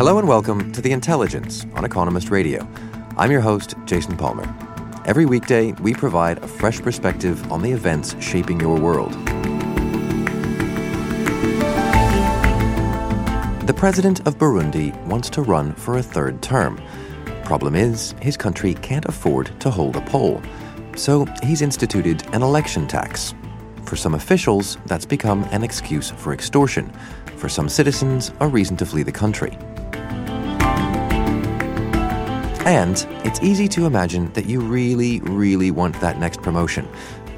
Hello and welcome to The Intelligence on Economist Radio. I'm your host, Jason Palmer. Every weekday, we provide a fresh perspective on the events shaping your world. The president of Burundi wants to run for a third term. Problem is, his country can't afford to hold a poll. So he's instituted an election tax. For some officials, that's become an excuse for extortion. For some citizens, a reason to flee the country. And it's easy to imagine that you really, really want that next promotion.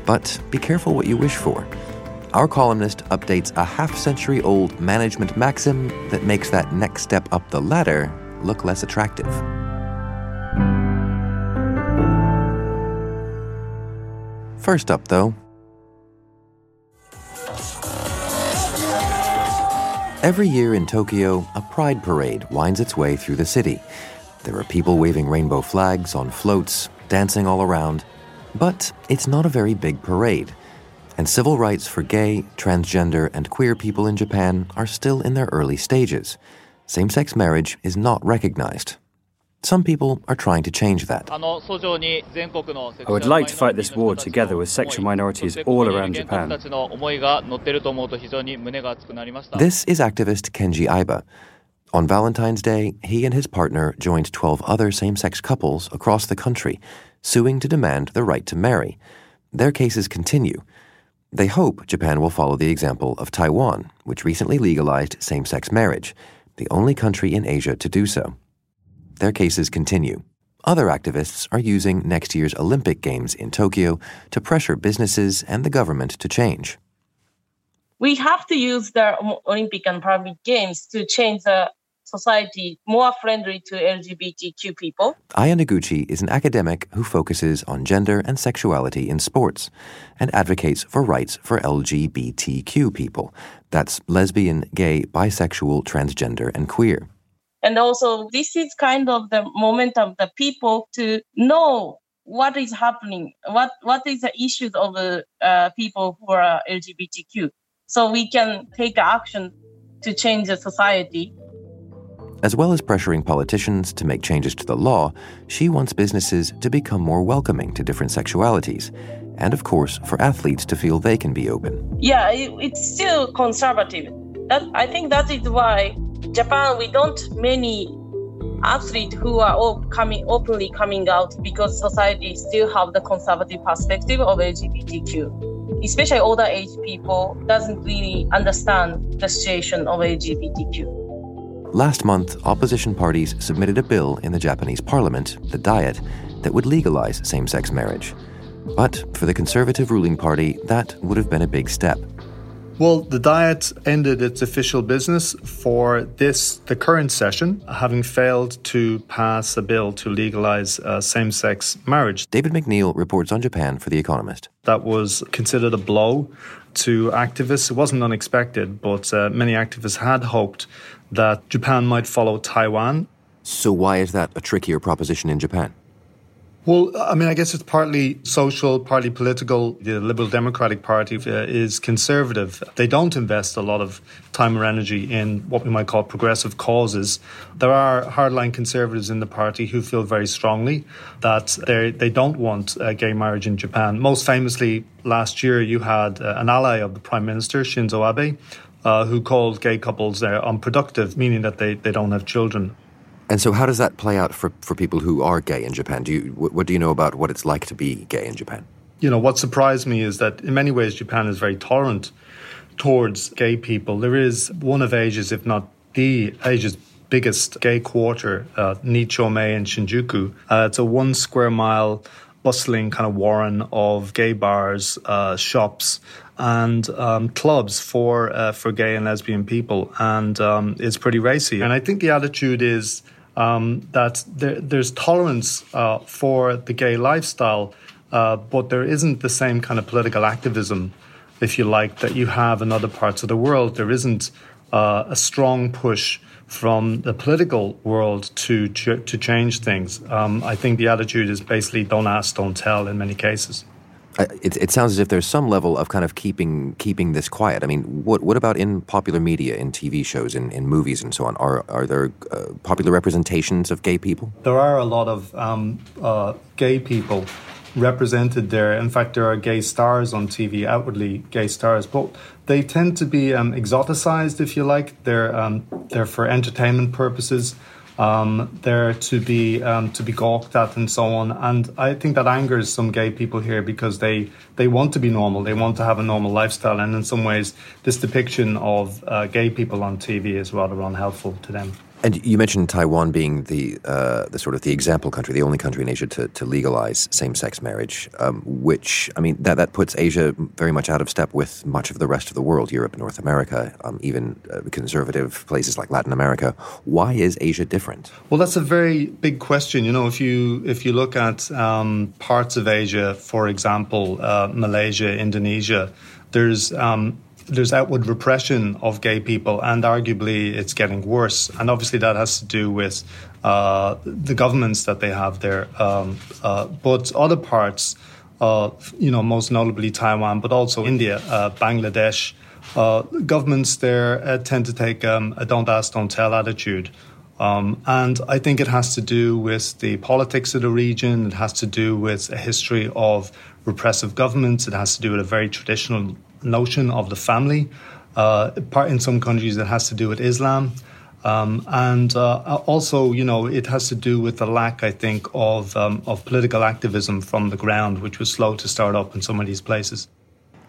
But be careful what you wish for. Our columnist updates a half century old management maxim that makes that next step up the ladder look less attractive. First up, though, Every year in Tokyo, a pride parade winds its way through the city. There are people waving rainbow flags on floats, dancing all around. But it's not a very big parade. And civil rights for gay, transgender, and queer people in Japan are still in their early stages. Same sex marriage is not recognized. Some people are trying to change that. I would like to fight this war together with sexual minorities all around Japan. This is activist Kenji Aiba. On Valentine's Day, he and his partner joined 12 other same sex couples across the country, suing to demand the right to marry. Their cases continue. They hope Japan will follow the example of Taiwan, which recently legalized same sex marriage, the only country in Asia to do so. Their cases continue. Other activists are using next year's Olympic Games in Tokyo to pressure businesses and the government to change. We have to use the Olympic and Paralympic Games to change the society more friendly to LGBTQ people. Aya Noguchi is an academic who focuses on gender and sexuality in sports and advocates for rights for LGBTQ people. That's lesbian, gay, bisexual, transgender, and queer. And also, this is kind of the moment of the people to know what is happening, what what is the issues of the uh, people who are LGBTQ, so we can take action to change the society. As well as pressuring politicians to make changes to the law, she wants businesses to become more welcoming to different sexualities, and of course, for athletes to feel they can be open. Yeah, it, it's still conservative. That, I think that is why Japan, we don't many athletes who are coming openly coming out because society still have the conservative perspective of LGBTQ. Especially older age people doesn't really understand the situation of LGBTQ. Last month, opposition parties submitted a bill in the Japanese parliament, the Diet, that would legalize same sex marriage. But for the conservative ruling party, that would have been a big step. Well, the Diet ended its official business for this, the current session, having failed to pass a bill to legalize uh, same sex marriage. David McNeil reports on Japan for The Economist. That was considered a blow to activists. It wasn't unexpected, but uh, many activists had hoped that Japan might follow Taiwan. So, why is that a trickier proposition in Japan? Well, I mean, I guess it's partly social, partly political. The Liberal Democratic Party uh, is conservative. They don't invest a lot of time or energy in what we might call progressive causes. There are hardline conservatives in the party who feel very strongly that they they don't want uh, gay marriage in Japan. Most famously, last year you had uh, an ally of the Prime Minister Shinzo Abe. Uh, who called gay couples uh, unproductive, meaning that they, they don't have children. And so, how does that play out for, for people who are gay in Japan? Do you what, do you know about what it's like to be gay in Japan? You know, what surprised me is that in many ways Japan is very tolerant towards gay people. There is one of Asia's, if not the Asia's biggest gay quarter, uh, Nichome in Shinjuku. Uh, it's a one square mile bustling kind of warren of gay bars, uh, shops, and um, clubs for uh, for gay and lesbian people, and um, it's pretty racy. And I think the attitude is um, that there, there's tolerance uh, for the gay lifestyle, uh, but there isn't the same kind of political activism, if you like, that you have in other parts of the world. There isn't uh, a strong push from the political world to to change things. Um, I think the attitude is basically don't ask, don't tell in many cases. It, it, sounds as if there's some level of kind of keeping keeping this quiet. I mean, what what about in popular media, in TV shows, in, in movies, and so on? Are are there uh, popular representations of gay people? There are a lot of um, uh, gay people represented there. In fact, there are gay stars on TV, outwardly gay stars, but they tend to be um, exoticized, if you like. They're um, they're for entertainment purposes. Um, they're to be um, to be gawked at and so on. And I think that angers some gay people here because they they want to be normal. They want to have a normal lifestyle. And in some ways, this depiction of uh, gay people on TV is rather unhelpful to them. And you mentioned Taiwan being the uh, the sort of the example country, the only country in Asia to, to legalize same sex marriage, um, which I mean that that puts Asia very much out of step with much of the rest of the world, Europe, North America, um, even uh, conservative places like Latin America. Why is Asia different? Well, that's a very big question. You know, if you if you look at um, parts of Asia, for example, uh, Malaysia, Indonesia, there's um, there's outward repression of gay people, and arguably it's getting worse. And obviously, that has to do with uh, the governments that they have there. Um, uh, but other parts, uh, you know, most notably Taiwan, but also India, uh, Bangladesh, uh, governments there uh, tend to take um, a don't ask, don't tell attitude. Um, and I think it has to do with the politics of the region. It has to do with a history of repressive governments. It has to do with a very traditional notion of the family. Uh, part in some countries, it has to do with Islam. Um, and uh, also, you know, it has to do with the lack, I think, of um, of political activism from the ground, which was slow to start up in some of these places.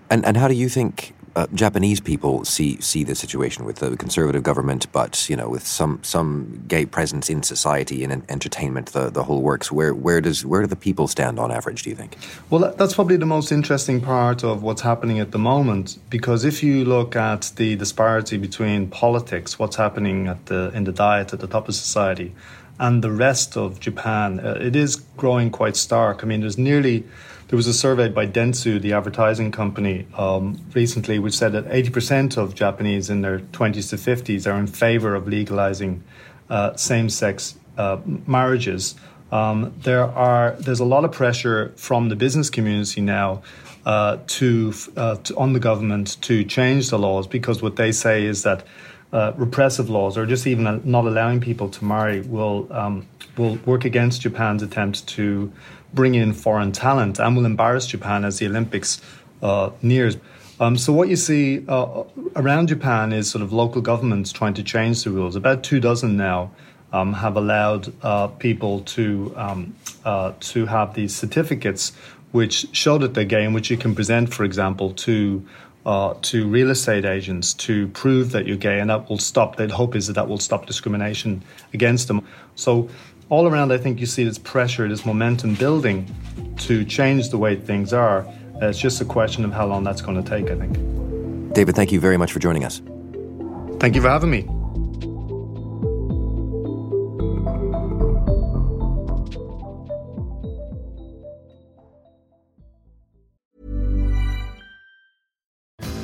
And and how do you think uh, Japanese people see see the situation with the conservative government, but you know, with some some gay presence in society and in entertainment, the, the whole works. Where where does where do the people stand on average? Do you think? Well, that's probably the most interesting part of what's happening at the moment, because if you look at the disparity between politics, what's happening at the in the diet at the top of society, and the rest of Japan, uh, it is growing quite stark. I mean, there's nearly there was a survey by Dentsu, the advertising company, um, recently, which said that 80% of Japanese in their 20s to 50s are in favor of legalizing uh, same sex uh, marriages. Um, there are there's a lot of pressure from the business community now uh, to, uh, to, on the government to change the laws because what they say is that uh, repressive laws or just even not allowing people to marry will um, will work against Japan's attempt to bring in foreign talent and will embarrass Japan as the Olympics uh, nears. Um, so what you see uh, around Japan is sort of local governments trying to change the rules. About two dozen now um, have allowed uh, people to um, uh, to have these certificates which show that they're gay and which you can present, for example, to uh, to real estate agents to prove that you're gay, and that will stop. The hope is that that will stop discrimination against them. So all around, I think you see this pressure, this momentum building to change the way things are. Uh, it's just a question of how long that's going to take, I think. David, thank you very much for joining us. Thank you for having me.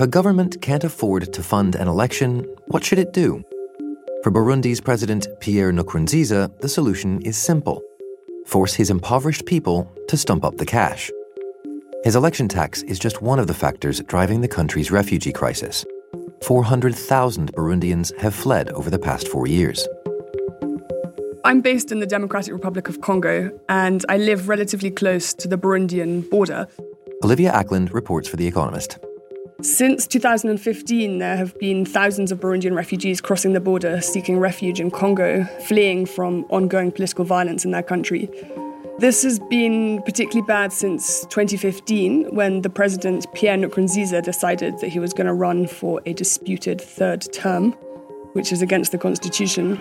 If a government can't afford to fund an election, what should it do? For Burundi's President Pierre Nkurunziza, the solution is simple force his impoverished people to stump up the cash. His election tax is just one of the factors driving the country's refugee crisis. 400,000 Burundians have fled over the past four years. I'm based in the Democratic Republic of Congo, and I live relatively close to the Burundian border. Olivia Acland reports for The Economist. Since 2015, there have been thousands of Burundian refugees crossing the border seeking refuge in Congo, fleeing from ongoing political violence in their country. This has been particularly bad since 2015, when the president Pierre Nkurunziza decided that he was going to run for a disputed third term, which is against the constitution.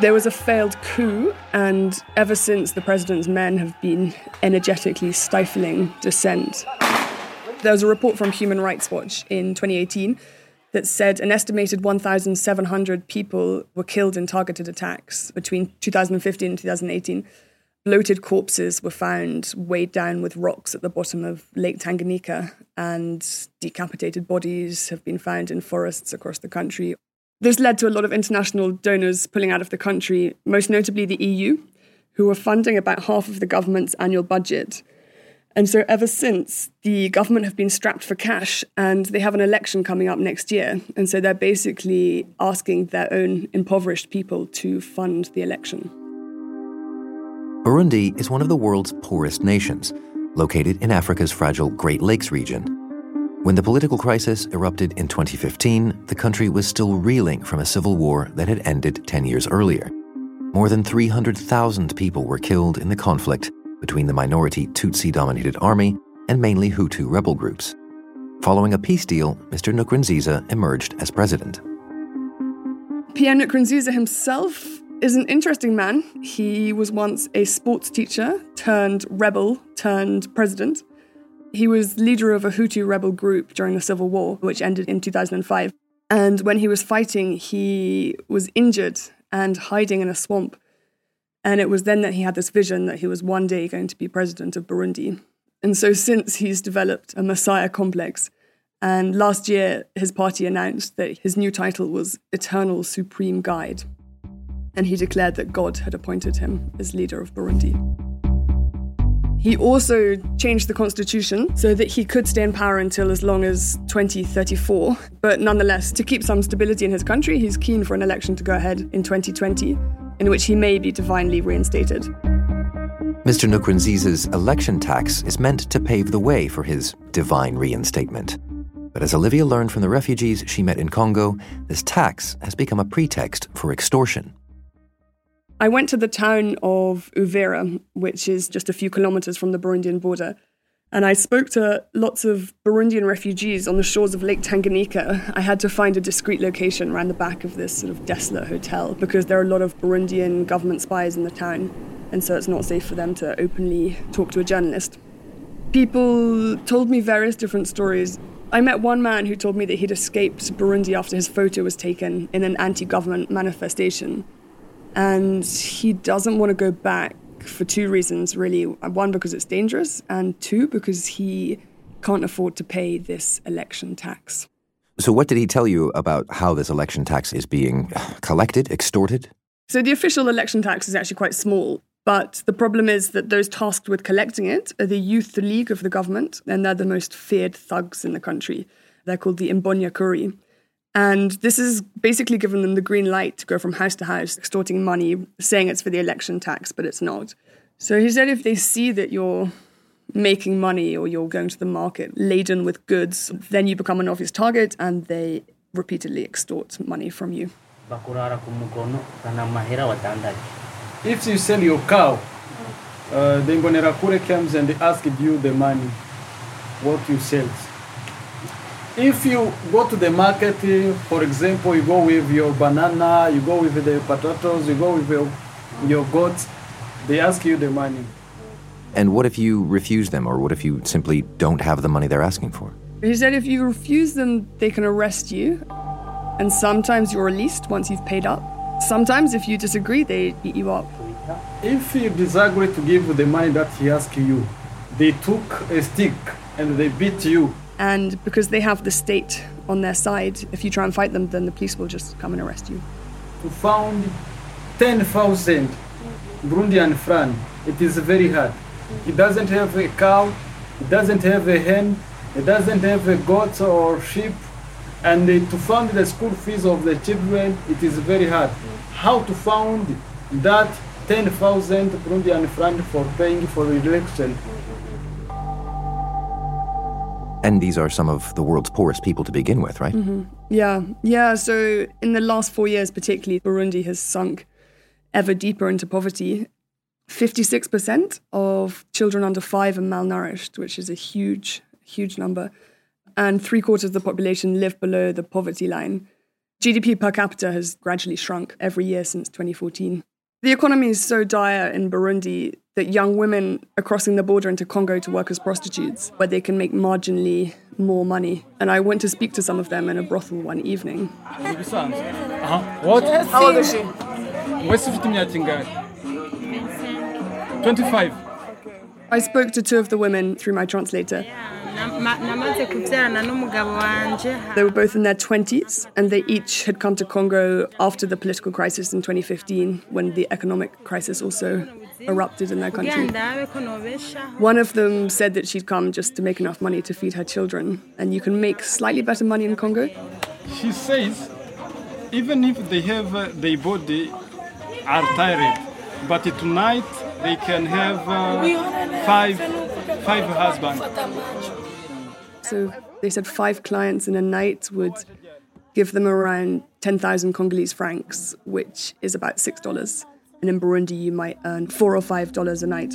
There was a failed coup, and ever since, the president's men have been energetically stifling dissent. There was a report from Human Rights Watch in 2018 that said an estimated 1,700 people were killed in targeted attacks between 2015 and 2018. Bloated corpses were found weighed down with rocks at the bottom of Lake Tanganyika, and decapitated bodies have been found in forests across the country. This led to a lot of international donors pulling out of the country, most notably the EU, who were funding about half of the government's annual budget. And so, ever since, the government have been strapped for cash and they have an election coming up next year. And so, they're basically asking their own impoverished people to fund the election. Burundi is one of the world's poorest nations, located in Africa's fragile Great Lakes region. When the political crisis erupted in 2015, the country was still reeling from a civil war that had ended 10 years earlier. More than 300,000 people were killed in the conflict between the minority Tutsi dominated army and mainly Hutu rebel groups. Following a peace deal, Mr. Nkurunziza emerged as president. Pierre Nkurunziza himself is an interesting man. He was once a sports teacher turned rebel turned president. He was leader of a Hutu rebel group during the Civil War, which ended in 2005. And when he was fighting, he was injured and hiding in a swamp and it was then that he had this vision that he was one day going to be president of Burundi. And so since he's developed a messiah complex. And last year, his party announced that his new title was Eternal Supreme Guide. And he declared that God had appointed him as leader of Burundi. He also changed the constitution so that he could stay in power until as long as 2034. But nonetheless, to keep some stability in his country, he's keen for an election to go ahead in 2020 in which he may be divinely reinstated. Mr. Nkurunziza's election tax is meant to pave the way for his divine reinstatement. But as Olivia learned from the refugees she met in Congo, this tax has become a pretext for extortion. I went to the town of Uvira, which is just a few kilometers from the Burundian border, and I spoke to lots of Burundian refugees on the shores of Lake Tanganyika. I had to find a discreet location around the back of this sort of desolate hotel because there are a lot of Burundian government spies in the town, and so it's not safe for them to openly talk to a journalist. People told me various different stories. I met one man who told me that he'd escaped Burundi after his photo was taken in an anti government manifestation. And he doesn't want to go back for two reasons, really. One, because it's dangerous, and two, because he can't afford to pay this election tax. So, what did he tell you about how this election tax is being collected, extorted? So, the official election tax is actually quite small. But the problem is that those tasked with collecting it are the Youth League of the government, and they're the most feared thugs in the country. They're called the Imbonerakure. And this has basically given them the green light to go from house to house, extorting money, saying it's for the election tax, but it's not. So he said if they see that you're making money or you're going to the market laden with goods, then you become an obvious target and they repeatedly extort money from you. If you sell your cow, uh, the Imbonerakure comes and they ask you the money, what you sell if you go to the market, eh, for example, you go with your banana, you go with the potatoes, you go with your, your goats, they ask you the money. And what if you refuse them, or what if you simply don't have the money they're asking for? He said if you refuse them, they can arrest you, and sometimes you're released once you've paid up. Sometimes, if you disagree, they beat you up. If you disagree to give the money that he asked you, they took a stick and they beat you and because they have the state on their side, if you try and fight them, then the police will just come and arrest you. To found 10,000 Burundian franc, it is very hard. He doesn't have a cow, he doesn't have a hen, he doesn't have a goat or sheep. and to fund the school fees of the children, it is very hard. How to fund that 10,000 Burundian franc for paying for the election? And these are some of the world's poorest people to begin with, right? Mm-hmm. Yeah, yeah. So in the last four years, particularly, Burundi has sunk ever deeper into poverty. 56% of children under five are malnourished, which is a huge, huge number. And three quarters of the population live below the poverty line. GDP per capita has gradually shrunk every year since 2014. The economy is so dire in Burundi that young women are crossing the border into Congo to work as prostitutes, where they can make marginally more money. And I went to speak to some of them in a brothel one evening. Uh-huh. What? How old is she? What's 25. I spoke to two of the women through my translator. They were both in their 20s, and they each had come to Congo after the political crisis in 2015, when the economic crisis also erupted in their country. One of them said that she'd come just to make enough money to feed her children, and you can make slightly better money in Congo. She says, even if they have uh, their body are tired, but tonight they can have uh, five five husbands. So they said five clients in a night would give them around 10,000 Congolese francs, which is about $6. And in Burundi, you might earn 4 or $5 a night.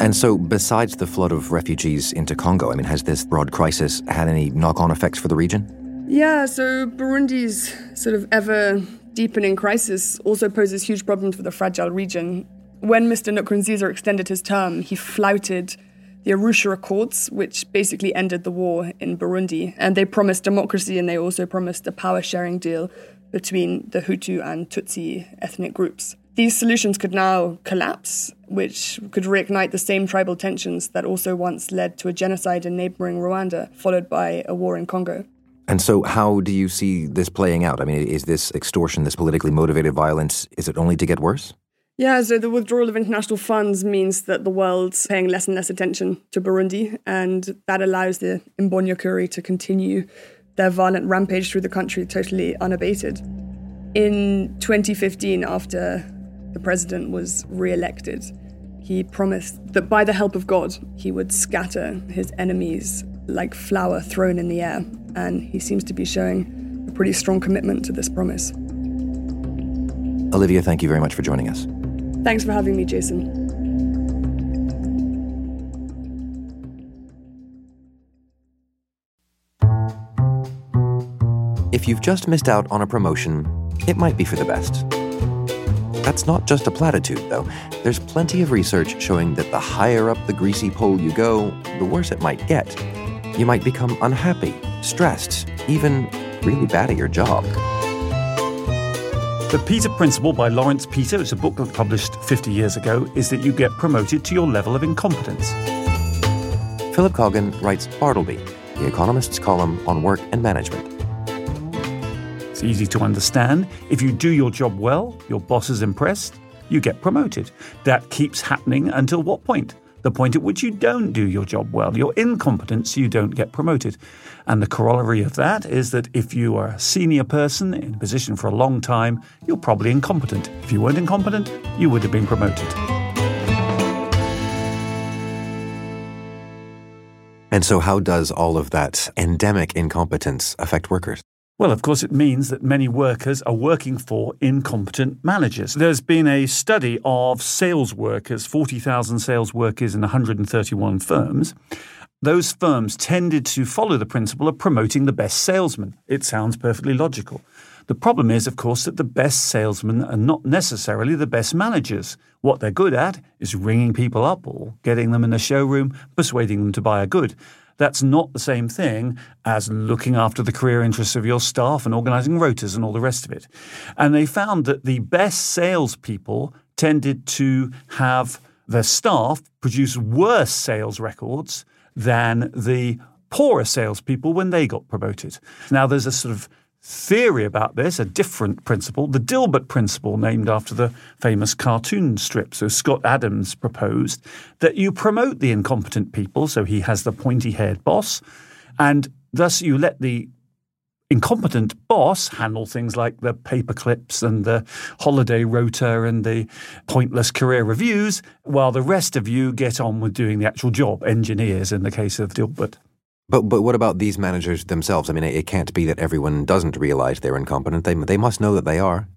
And so, besides the flood of refugees into Congo, I mean, has this broad crisis had any knock on effects for the region? Yeah, so Burundi's sort of ever deepening crisis also poses huge problems for the fragile region. When Mr. Nkurunziza extended his term, he flouted the Arusha Accords, which basically ended the war in Burundi. And they promised democracy and they also promised a power sharing deal between the Hutu and Tutsi ethnic groups. These solutions could now collapse, which could reignite the same tribal tensions that also once led to a genocide in neighboring Rwanda, followed by a war in Congo. And so, how do you see this playing out? I mean, is this extortion, this politically motivated violence, is it only to get worse? Yeah, so the withdrawal of international funds means that the world's paying less and less attention to Burundi, and that allows the Imbonerakure to continue their violent rampage through the country totally unabated. In 2015, after the president was re elected, he promised that by the help of God, he would scatter his enemies like flour thrown in the air, and he seems to be showing a pretty strong commitment to this promise. Olivia, thank you very much for joining us. Thanks for having me, Jason. If you've just missed out on a promotion, it might be for the best. That's not just a platitude, though. There's plenty of research showing that the higher up the greasy pole you go, the worse it might get. You might become unhappy, stressed, even really bad at your job. The Peter Principle by Laurence Peter, it's a book that was published 50 years ago, is that you get promoted to your level of incompetence. Philip Coggan writes Bartleby, the Economist's column on work and management. It's easy to understand. If you do your job well, your boss is impressed, you get promoted. That keeps happening until what point? The point at which you don't do your job well. You're incompetent, so you don't get promoted. And the corollary of that is that if you are a senior person in a position for a long time, you're probably incompetent. If you weren't incompetent, you would have been promoted. And so, how does all of that endemic incompetence affect workers? Well, of course, it means that many workers are working for incompetent managers. There's been a study of sales workers, 40,000 sales workers in 131 firms. Those firms tended to follow the principle of promoting the best salesman. It sounds perfectly logical. The problem is, of course, that the best salesmen are not necessarily the best managers. What they're good at is ringing people up or getting them in a showroom, persuading them to buy a good. That's not the same thing as looking after the career interests of your staff and organizing rotas and all the rest of it. And they found that the best salespeople tended to have their staff produce worse sales records than the poorer salespeople when they got promoted. Now, there's a sort of theory about this, a different principle, the Dilbert principle, named after the famous cartoon strip. So Scott Adams proposed that you promote the incompetent people, so he has the pointy haired boss, And thus you let the incompetent boss handle things like the paper clips and the holiday rota and the pointless career reviews, while the rest of you get on with doing the actual job, engineers in the case of Dilbert. But but what about these managers themselves? I mean, it, it can't be that everyone doesn't realize they're incompetent. They they must know that they are.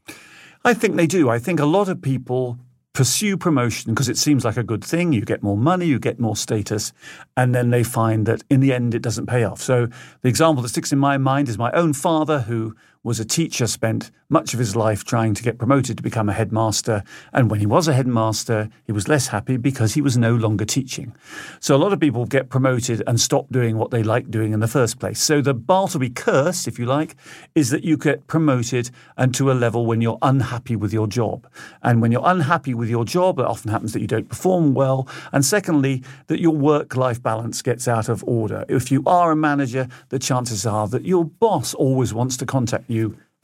I think they do. I think a lot of people pursue promotion because it seems like a good thing. You get more money, you get more status, and then they find that in the end it doesn't pay off. So the example that sticks in my mind is my own father who was a teacher, spent much of his life trying to get promoted to become a headmaster. And when he was a headmaster, he was less happy because he was no longer teaching. So a lot of people get promoted and stop doing what they like doing in the first place. So the Bartleby curse, if you like, is that you get promoted and to a level when you're unhappy with your job. And when you're unhappy with your job, it often happens that you don't perform well. And secondly, that your work life balance gets out of order. If you are a manager, the chances are that your boss always wants to contact you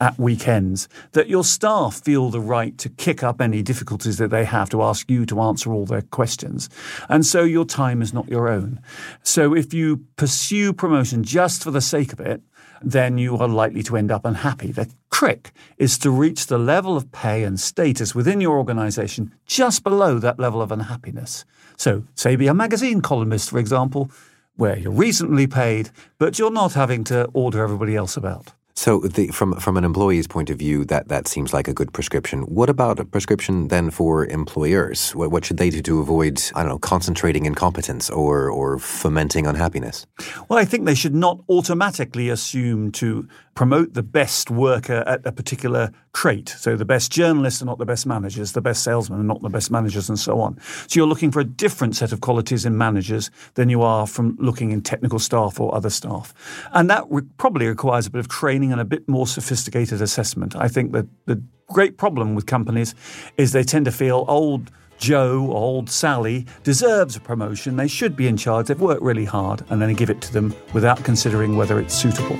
at weekends, that your staff feel the right to kick up any difficulties that they have to ask you to answer all their questions. And so your time is not your own. So if you pursue promotion just for the sake of it, then you are likely to end up unhappy. The trick is to reach the level of pay and status within your organization just below that level of unhappiness. So, say be a magazine columnist, for example, where you're reasonably paid, but you're not having to order everybody else about. So, the, from from an employee's point of view, that, that seems like a good prescription. What about a prescription then for employers? What, what should they do to avoid, I don't know, concentrating incompetence or or fomenting unhappiness? Well, I think they should not automatically assume to promote the best worker at a particular trait. So the best journalists are not the best managers, the best salesmen are not the best managers, and so on. So you're looking for a different set of qualities in managers than you are from looking in technical staff or other staff. And that re- probably requires a bit of training and a bit more sophisticated assessment. I think that the great problem with companies is they tend to feel old Joe or old Sally deserves a promotion. They should be in charge. They've worked really hard, and then they give it to them without considering whether it's suitable.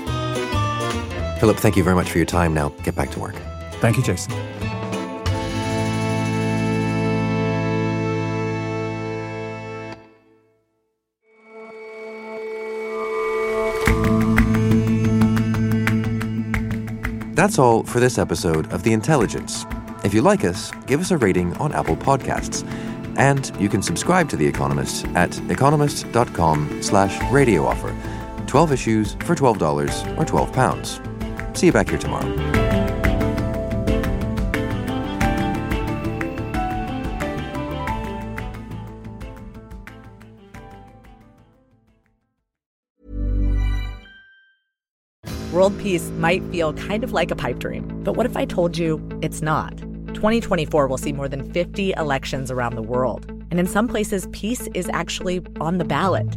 Philip, thank you very much for your time. Now get back to work. Thank you, Jason. That's all for this episode of The Intelligence. If you like us, give us a rating on Apple Podcasts. And you can subscribe to The Economist at economist.com slash radio offer. 12 issues for $12 or £12. See you back here tomorrow. World peace might feel kind of like a pipe dream, but what if I told you it's not? 2024 will see more than 50 elections around the world, and in some places, peace is actually on the ballot.